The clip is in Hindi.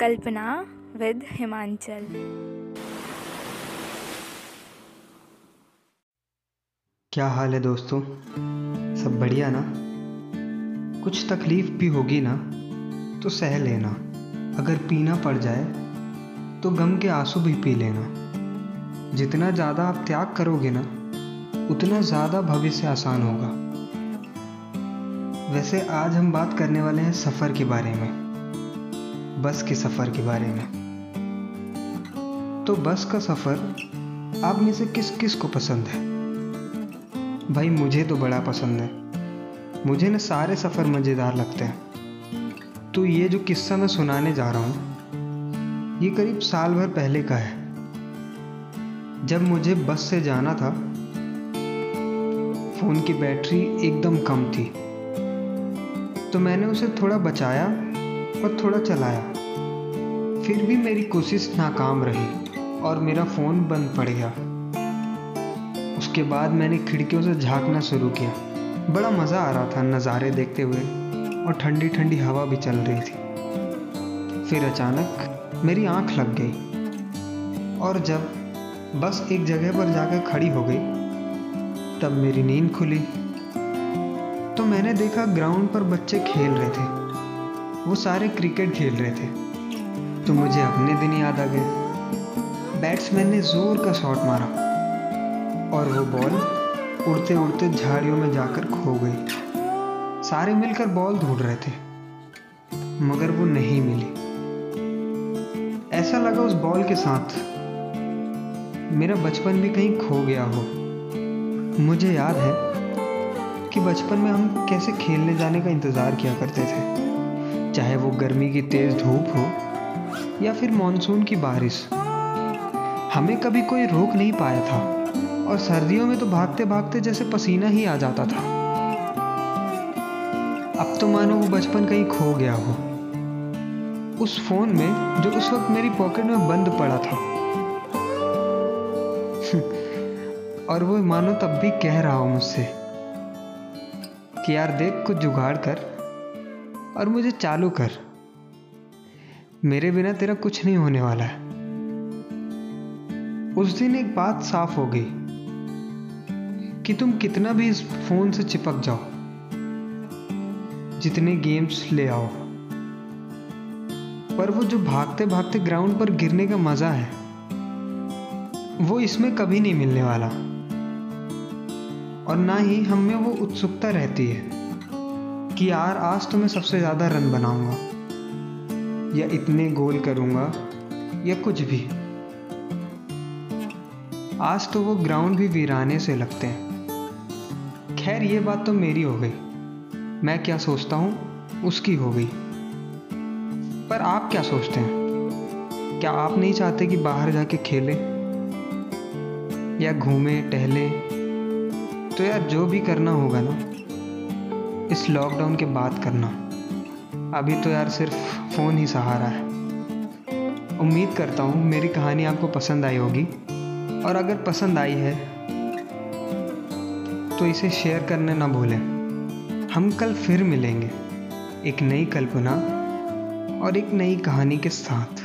कल्पना विद हिमांचल। क्या हाल है दोस्तों? सब बढ़िया ना? कुछ तकलीफ़ भी होगी ना तो सह लेना। अगर पीना पड़ जाए तो गम के आँसू भी पी लेना। जितना ज़्यादा आप त्याग करोगे ना, उतना ज़्यादा भविष्य आसान होगा। वैसे आज हम बात करने वाले हैं सफ़र के बारे में। बस के सफ़र के बारे में। तो बस का सफ़र आप में से किस किस को पसंद है? भाई, मुझे तो बड़ा पसंद है। मुझे ना सारे सफ़र मज़ेदार लगते हैं। तो ये जो किस्सा मैं सुनाने जा रहा हूँ, ये करीब साल भर पहले का है। जब मुझे बस से जाना था, फ़ोन की बैटरी एकदम कम थी। तो मैंने उसे थोड़ा बचाया और थोड़ा चलाया। फिर भी मेरी कोशिश नाकाम रही और मेरा फ़ोन बंद पड़ गया। उसके बाद मैंने खिड़कियों से झांकना शुरू किया। बड़ा मज़ा आ रहा था नज़ारे देखते हुए और ठंडी ठंडी हवा भी चल रही थी। फिर अचानक मेरी आँख लग गई और जब बस एक जगह पर जाकर खड़ी हो गई, तब मेरी नींद खुली। तो मैंने देखा ग्राउंड पर बच्चे खेल रहे थे। वो सारे क्रिकेट खेल रहे थे। तो मुझे अपने दिन याद आ गए। बैट्समैन ने ज़ोर का शॉट मारा और वो बॉल उड़ते उड़ते झाड़ियों में जाकर खो गई। सारे मिलकर बॉल ढूंढ रहे थे, मगर वो नहीं मिली। ऐसा लगा उस बॉल के साथ, मेरा बचपन भी कहीं खो गया हो। मुझे याद है कि बचपन में हम कैसे खेलने जाने का इंतज़ार किया करते थे। चाहे वो गर्मी की तेज़ धूप हो या फिर मानसून की बारिश। हमें कभी कोई रोक नहीं पाया था और सर्दियों में तो भागते भागते जैसे पसीना ही आ जाता था। अब तो मानो वो बचपन कहीं खो गया हो। उस फ़ोन में जो उस वक्त मेरी पॉकेट में बंद पड़ा था। और वो मानो तब भी कह रहा हो मुझसे कि यार देख कुछ जुगाड़ कर। और मुझे चालू कर। मेरे बिना तेरा कुछ नहीं होने वाला है। उस दिन एक बात साफ़ हो गई कि तुम कितना भी इस फ़ोन से चिपक जाओ, जितने गेम्स ले आओ, पर वो जो भागते भागते ग्राउंड पर गिरने का मज़ा है, वो इसमें कभी नहीं मिलने वाला। और ना ही हम में वो उत्सुकता रहती है। कि यार, आज तो मैं सबसे ज़्यादा रन बनाऊँगा। या इतने गोल करूँगा, या कुछ भी। आज तो वो ग्राउंड भी वीराने से लगते हैं। खैर, ये बात तो मेरी हो गई। मैं क्या सोचता हूँ, उसकी हो गई। पर आप क्या सोचते हैं? क्या आप नहीं चाहते कि बाहर जाके खेलें? या घूमें, टहलें? तो यार, जो भी करना होगा ना। इस लॉकडाउन के बाद करना। अभी तो यार सिर्फ़ फ़ोन ही सहारा है। उम्मीद करता हूँ मेरी कहानी आपको पसंद आई होगी। और अगर पसंद आई है तो इसे शेयर करने ना भूलें। हम कल फिर मिलेंगे। एक नई कल्पना और एक नई कहानी के साथ।